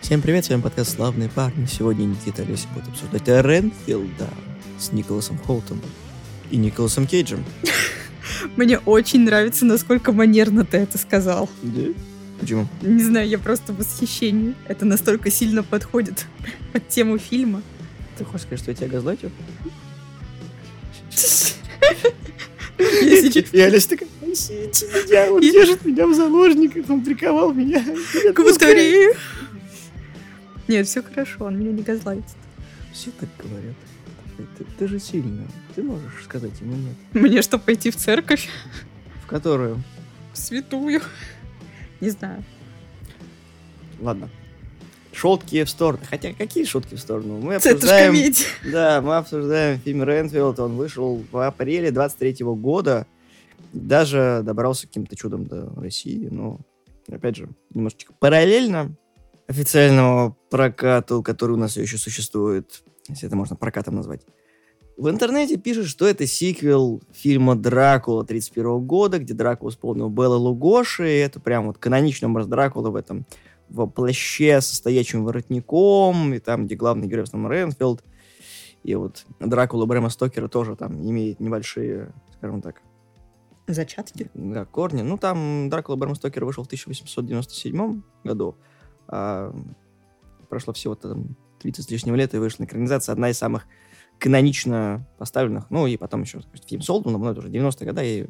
Всем привет, с вами подкаст «Славные парни». Сегодня Никита Олеся будут обсуждать Ренфилда с Николасом Холтом и Николасом Кейджем. Мне очень нравится, насколько манерно ты это сказал. Да? Почему? Не знаю, я просто в восхищении. Это настолько сильно подходит под тему фильма. Ты хочешь сказать, что я тебя газлайтю? Я сейчас- И Олеся такая, «Спасите меня, он держит меня в заложниках, он приковал меня. Батарее. Нет, все хорошо, он меня не газлайтит. Все так говорят. Ты, ты же сильная, ты можешь сказать ему нет. Мне что, пойти в церковь? В которую? В святую? Не знаю. Ладно. Шутки в сторону. Хотя какие шутки в сторону? Мы обсуждаем... Да, мы обсуждаем фильм Ренфилд. Он вышел в апреле 23 года. Даже добрался каким-то чудом до России. Но, опять же, немножечко параллельно официальному прокату, который у нас еще существует, если это можно прокатом назвать. В интернете пишут, что это сиквел фильма «Дракула» 31 года, где Дракула исполнил Белла Лугоши. И это прям вот каноничный образ Дракулы в этом в плаще со стоячим воротником, и там, где главный герой в основном Ренфилд. И вот Дракула Брэма Стокера тоже там имеет небольшие, скажем так, Зачатки? да, корни. Ну, там Дракула Брэма Стокера вышел в 1897 году, а прошло всего там 30 с лишним лет, и вышла экранизация, одна из самых канонично поставленных. Ну, и потом еще фильм Солдмана, но это уже 90-е годы и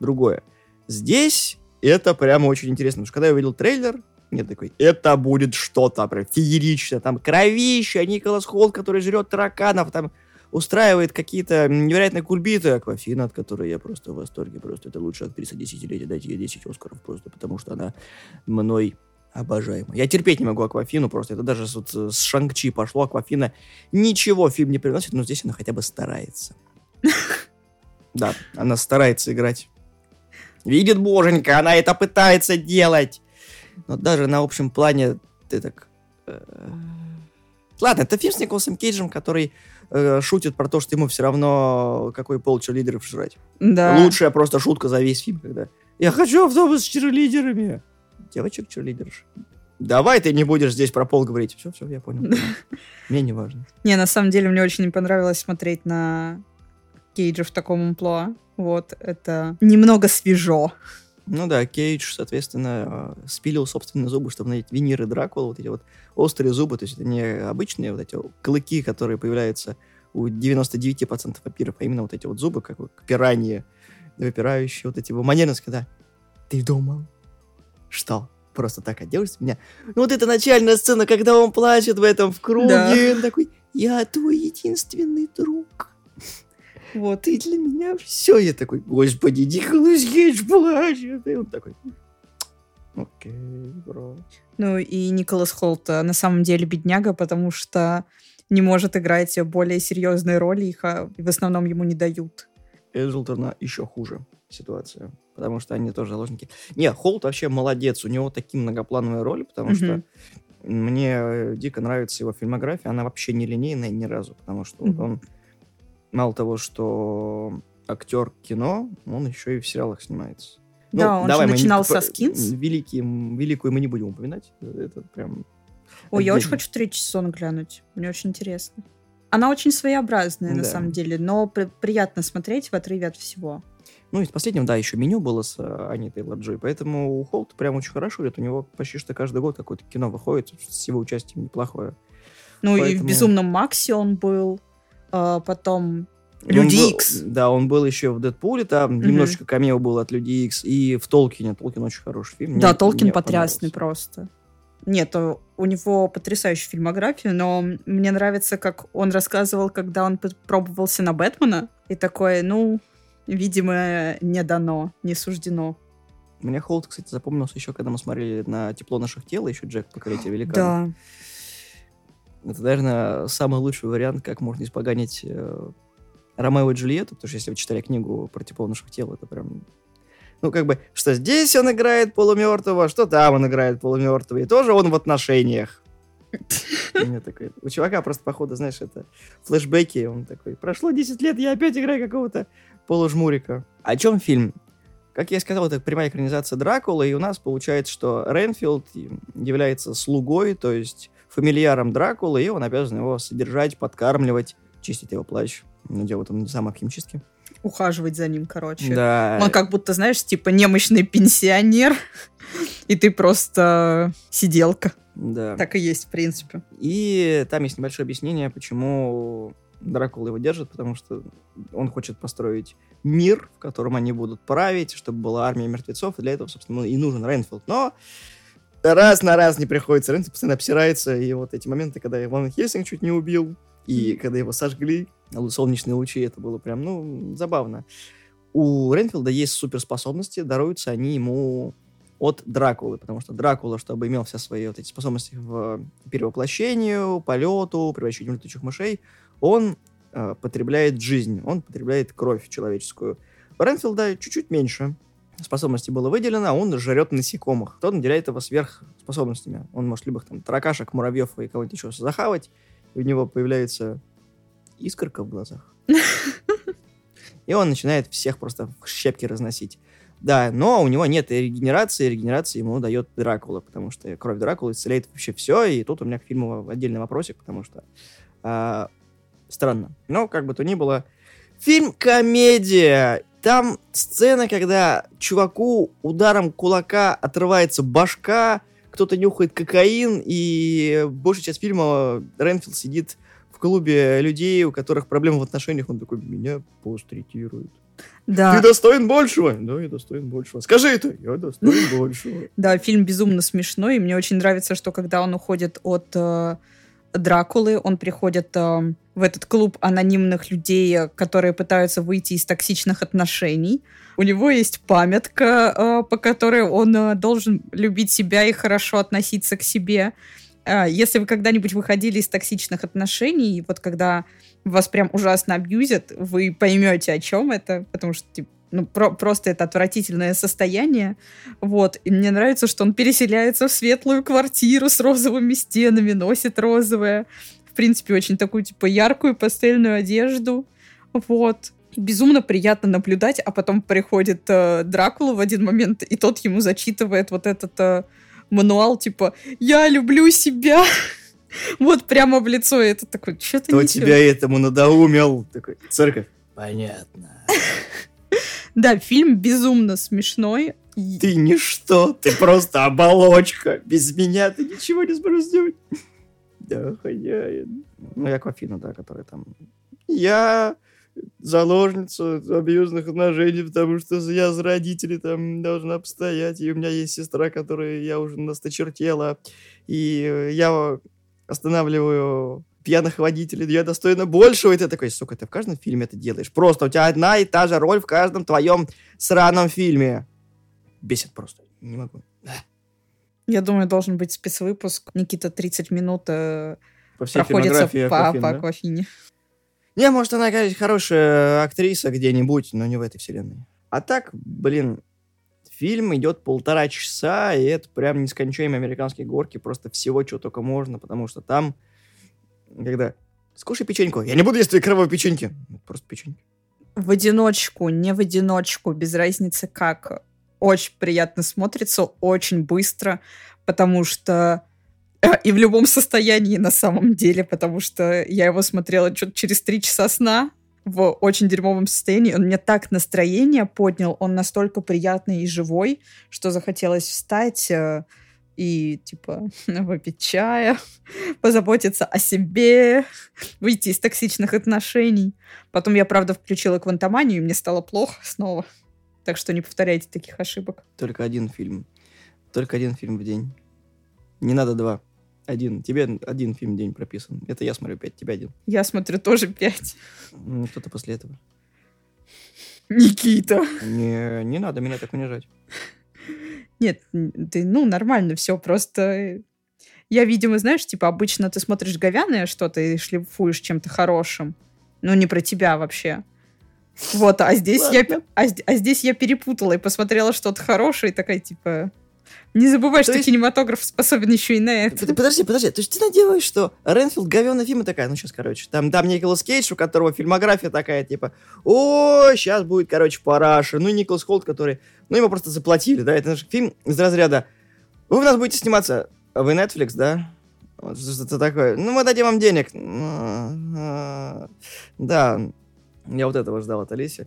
другое. Здесь это прямо очень интересно, потому что когда я увидел трейлер, я такой, это будет что-то прям фееричное, там кровища, Николас Холт, который жрет тараканов, там устраивает какие-то невероятные кульбиты, Аквафина, от которой я просто в восторге, просто это лучшая актриса десятилетия, дайте ей 10 Оскаров просто, потому что она мной обожаема. Я терпеть не могу Аквафину просто, это даже вот с Шанг-Чи пошло, Аквафина ничего фильм не приносит, но здесь она хотя бы старается. Да, она старается играть. Видит боженька, она это пытается делать. Но даже на общем плане ты так... э, Ладно, это фильм с Николасом Кейджем, который э, шутит про то, что ему все равно какой пол черлидеров жрать. Да. Лучшая просто шутка за весь фильм, когда «Я хочу автобус с черлидерами». Девочек черлидерш. Давай ты не будешь здесь про пол говорить. Все, все, я понял. Мне не важно. Не, на самом деле мне очень понравилось смотреть на Кейджа в таком амплуа. Вот, это немного свежо. Ну да, Кейдж, соответственно, э, спилил собственные зубы, чтобы найти виниры Дракула, вот эти вот острые зубы, то есть это не обычные вот эти клыки, которые появляются у 99% вампиров, а именно вот эти вот зубы, как, вот пираньи, выпирающие, вот эти вот манерность, когда ты думал, что просто так оделся меня. Ну вот эта начальная сцена, когда он плачет в этом в круге, Да. он такой, я твой единственный друг. Вот. Ты для меня все. Я такой, господи, Николас Кейдж плачет. И он такой, окей, бро. Ну и Николас Холт э, на самом деле бедняга, потому что не может играть более серьезные роли, их а, в основном ему не дают. Эджелтона еще хуже ситуация, потому что они тоже заложники. Не, Холт вообще молодец, у него такие многоплановые роли, потому Мгм. что мне дико нравится его фильмография, она вообще не линейная ни разу, потому что вот Мгм. он мало того, что актер кино, он еще и в сериалах снимается. Ну, Да, он же мы не- начинал про- со Skins. Великий, великую мы не будем упоминать. Это прям... Ой, я очень хочу третий сезон глянуть. Мне очень интересно. Она очень своеобразная, на Да. самом деле, но при- приятно смотреть в отрыве от всего. Ну, из последнего, да, еще меню было с э, Аней Тейлор Джой, поэтому у Холта прям очень хорошо идет. У него почти что каждый год какое-то кино выходит с его участием неплохое. Ну и в Поэтому- «Безумном Максе» он был, а, потом «Люди был- Икс». Да, он был еще в Дэдпуле, там Мгм. немножечко камео было от Люди Икс, и в Толкине. Толкин очень хороший фильм. Да, Мне- Толкин мне потрясный просто. Нет, э, у него потрясающая фильмография, но мне нравится, как он рассказывал, когда он пробовался на Бэтмена, и такое, ну, видимо, не дано, не суждено. Мне Холт, кстати, запомнился еще, когда мы смотрели на «Тепло наших тел», еще Джек Покоритель великанов. Да. Это, наверное, самый лучший вариант, как можно испоганить э, Ромео и Джульетту, потому что если вы читали книгу про тепло наших тел, это прям... Ну, как бы, что здесь он играет полумертвого, что там он играет полумертвого, и тоже он в отношениях. У чувака просто, походу, знаешь, это флешбеки, он такой, прошло 10 лет, я опять играю какого-то полужмурика. О чем фильм? Как я сказал, это прямая экранизация Дракулы, и у нас получается, что Ренфилд является слугой, то есть фамильяром Дракулы, и он обязан его содержать, подкармливать, чистить его плащ. Ну, делает он сам химчистки. Ухаживать за ним, короче. Да. Он как будто, знаешь, типа немощный пенсионер, и ты просто сиделка. Да. Так и есть, в принципе. И там есть небольшое объяснение, почему Дракула его держит, потому что он хочет построить мир, в котором они будут править, чтобы была армия мертвецов, и для этого, собственно, и нужен Рейнфилд. Но раз на раз не приходится, Рейнфилд постоянно обсирается, и вот эти моменты, когда Иван Хельсинг чуть не убил, и когда его сожгли, солнечные лучи, это было прям, ну, забавно. У Рейнфилда есть суперспособности, даруются они ему от Дракулы, потому что Дракула, чтобы имел все свои вот эти способности в перевоплощению, полету, превращению летучих мышей, он э, потребляет жизнь, он потребляет кровь человеческую. У Ренфилда чуть-чуть меньше способностей было выделено, а он жрет насекомых. Тот наделяет его сверхспособностями. Он может любых там таракашек, муравьев и кого-нибудь еще захавать, и у него появляется искорка в глазах. И он начинает всех просто в щепки разносить. Да, но у него нет регенерации, регенерации ему дает Дракула, потому что кровь Дракулы исцеляет вообще все, и тут у меня к фильму отдельный вопросик, потому что а, странно. Но, как бы то ни было, фильм комедия. Там сцена, когда чуваку ударом кулака отрывается башка, кто-то нюхает кокаин, и большая часть фильма Ренфилд сидит в клубе людей, у которых проблемы в отношениях. Он такой, меня постритируют. Да. Ты достоин большего? Да, я достоин большего. Скажи это, я достоин большего. Да, фильм безумно смешной, и мне очень нравится, что когда он уходит от э, Дракулы, он приходит э, в этот клуб анонимных людей, которые пытаются выйти из токсичных отношений. У него есть памятка, э, по которой он э, должен любить себя и хорошо относиться к себе. Э, если вы когда-нибудь выходили из токсичных отношений, вот когда вас прям ужасно абьюзят, вы поймете, о чем это, потому что типа, ну, про просто это отвратительное состояние. Вот. И мне нравится, что он переселяется в светлую квартиру с розовыми стенами, носит розовое. В принципе, очень такую, типа, яркую пастельную одежду. Вот. Безумно приятно наблюдать, а потом приходит э, Дракула в один момент, и тот ему зачитывает вот этот э, мануал, типа, «Я люблю себя!» Вот прямо в лицо, и это такой, что ты Кто тебя этому надоумел? Такой, церковь. Понятно. Да, фильм безумно смешной. Ты ничто, ты просто оболочка. Без меня ты ничего не сможешь сделать. Да, хозяин. Ну, я Аквафина, да, которая там... Я заложница абьюзных отношений, потому что я за родителей там должна постоять, и у меня есть сестра, которая я уже насточертела, и я останавливаю пьяных водителей, я достойна большего, и ты такой, сука, ты в каждом фильме это делаешь. Просто у тебя одна и та же роль в каждом твоем сраном фильме. Бесит просто. Не могу. Я думаю, должен быть спецвыпуск. Никита 30 минут э, по всей проходится по, Аквафин, по да? Аквафине. Не, может, она, конечно, хорошая актриса где-нибудь, но не в этой вселенной. А так, блин, фильм идет полтора часа, и это прям нескончаемые американские горки, просто всего, чего только можно, потому что там когда скушай печеньку. Я не буду есть твои кровавые печеньки. Просто печеньки. В одиночку, не в одиночку, без разницы как. Очень приятно смотрится, очень быстро, потому что э, и в любом состоянии на самом деле, потому что я его смотрела что-то через три часа сна в очень дерьмовом состоянии. Он мне так настроение поднял, он настолько приятный и живой, что захотелось встать, э, и, типа, выпить чая, позаботиться о себе, выйти из токсичных отношений. Потом я, правда, включила квантоманию, и мне стало плохо снова. Так что не повторяйте таких ошибок. Только один фильм. Только один фильм в день. Не надо два. Один. Тебе один фильм в день прописан. Это я смотрю пять, тебе один. Я смотрю тоже пять. Ну, кто-то после этого. Никита. Не, не надо меня так унижать. Нет, ты, ну, нормально все, просто я, видимо, знаешь, типа, обычно ты смотришь говяное что-то и шлифуешь чем-то хорошим. Ну, не про тебя вообще. Вот, а здесь, я, а, а здесь я перепутала и посмотрела что-то хорошее, и такая, типа, Не забывай, То что есть- кинематограф способен еще и на это. Под- Подожди, подожди. То есть ты надеялась, что Ренфилд говёный фильм такая, ну сейчас, короче, там, там Николас Кейдж, у которого фильмография такая, типа, о, сейчас будет, короче, параша. Ну, и Николас Холт, который, ну, ему просто заплатили, да, это наш фильм из разряда, вы у нас будете сниматься, а вы Netflix, да? Вот что-то такое. Ну, мы дадим вам денег. Да, я вот этого ждал от Алиси.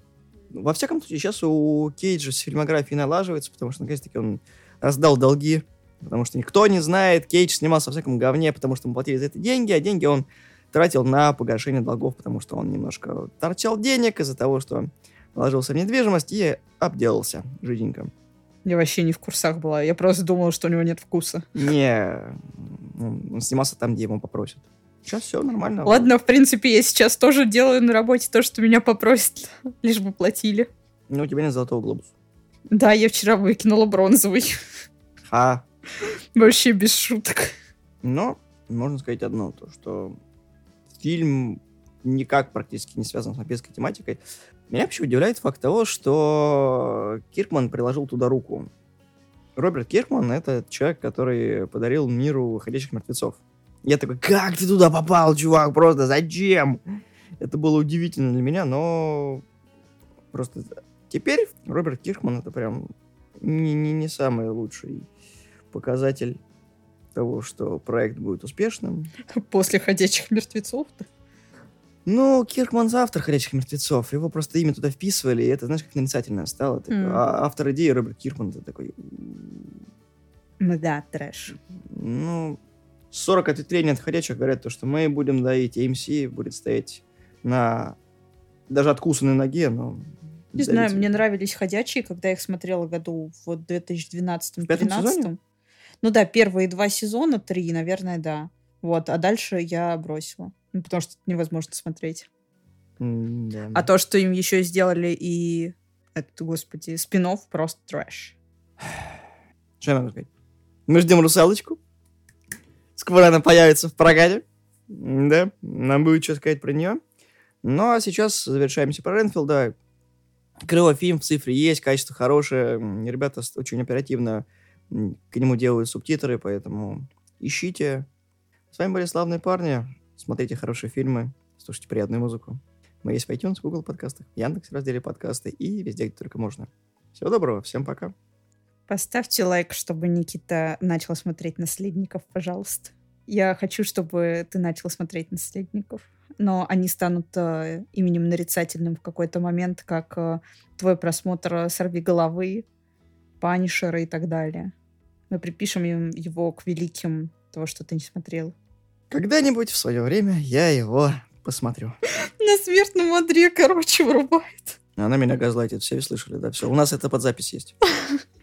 Во всяком случае, сейчас у Кейджа с фильмографией налаживается, потому что, наконец-таки, он раздал долги, потому что никто не знает, Кейдж снимался во всяком говне, потому что ему платили за это деньги, а деньги он тратил на погашение долгов, потому что он немножко торчал денег из-за того, что вложился в недвижимость и обделался жиденько. Я вообще не в курсах была. Я просто думала, что у него нет вкуса. Не, он снимался там, где ему попросят. Сейчас все нормально. Ладно, в принципе, я сейчас тоже делаю на работе то, что меня попросят, лишь бы платили. Ну, у тебя нет золотого глобуса. Да, я вчера выкинула бронзовый. А, Вообще без шуток. но можно сказать одно, то что фильм никак практически не связан с вампирской тематикой. Меня вообще удивляет факт того, что Киркман приложил туда руку. Роберт Киркман — это человек, который подарил миру «Ходячих мертвецов». Я такой, как ты туда попал, чувак, просто зачем? Это было удивительно для меня, но просто теперь Роберт Киркман — это прям не, не, не самый лучший показатель того, что проект будет успешным. После ходячих мертвецов. Ну, Киркман автор «Ходячих мертвецов». Его просто имя туда вписывали, и это, знаешь, как нарицательное стало. М. а автор идеи Роберт Киркман. Это такой, Ну да, трэш. ну, 40 ответвлений от «Ходячих» говорят то, что мы будем доить, AMC будет стоять на даже откусанной ноге, но... Не знаю, давите. мне нравились ходячие, когда я их смотрела году в В пятом 2012-2013. сезоне? Ну да, первые два сезона, три, наверное, да. Вот, а дальше я бросила. Ну, потому что это невозможно смотреть. М, да. А то, что им еще сделали и это, господи, спин просто трэш. Что я могу сказать? Мы ждем русалочку. Скоро она появится в программе. Да, нам будет что сказать про нее. Ну, а сейчас завершаемся про Ренфилда. Крыло фильм в цифре есть, качество хорошее. Ребята очень оперативно к нему делают субтитры, поэтому ищите. С вами были славные парни. Смотрите хорошие фильмы, слушайте приятную музыку. Мы есть в iTunes, Google подкастах, Яндекс разделе подкасты и везде, где только можно. Всего доброго, всем пока. Поставьте лайк, чтобы Никита начал смотреть «Наследников», пожалуйста. Я хочу, чтобы ты начал смотреть «Наследников». Но они станут э, именем нарицательным в какой-то момент, как э, твой просмотр «Сорви головы», «Панишера» и так далее. Мы припишем им его к великим того, что ты не смотрел. Когда-нибудь в свое время я его посмотрю. На смертном одре, короче, вырубает. Она меня газлайтит, все слышали, да, все. У нас это под запись есть.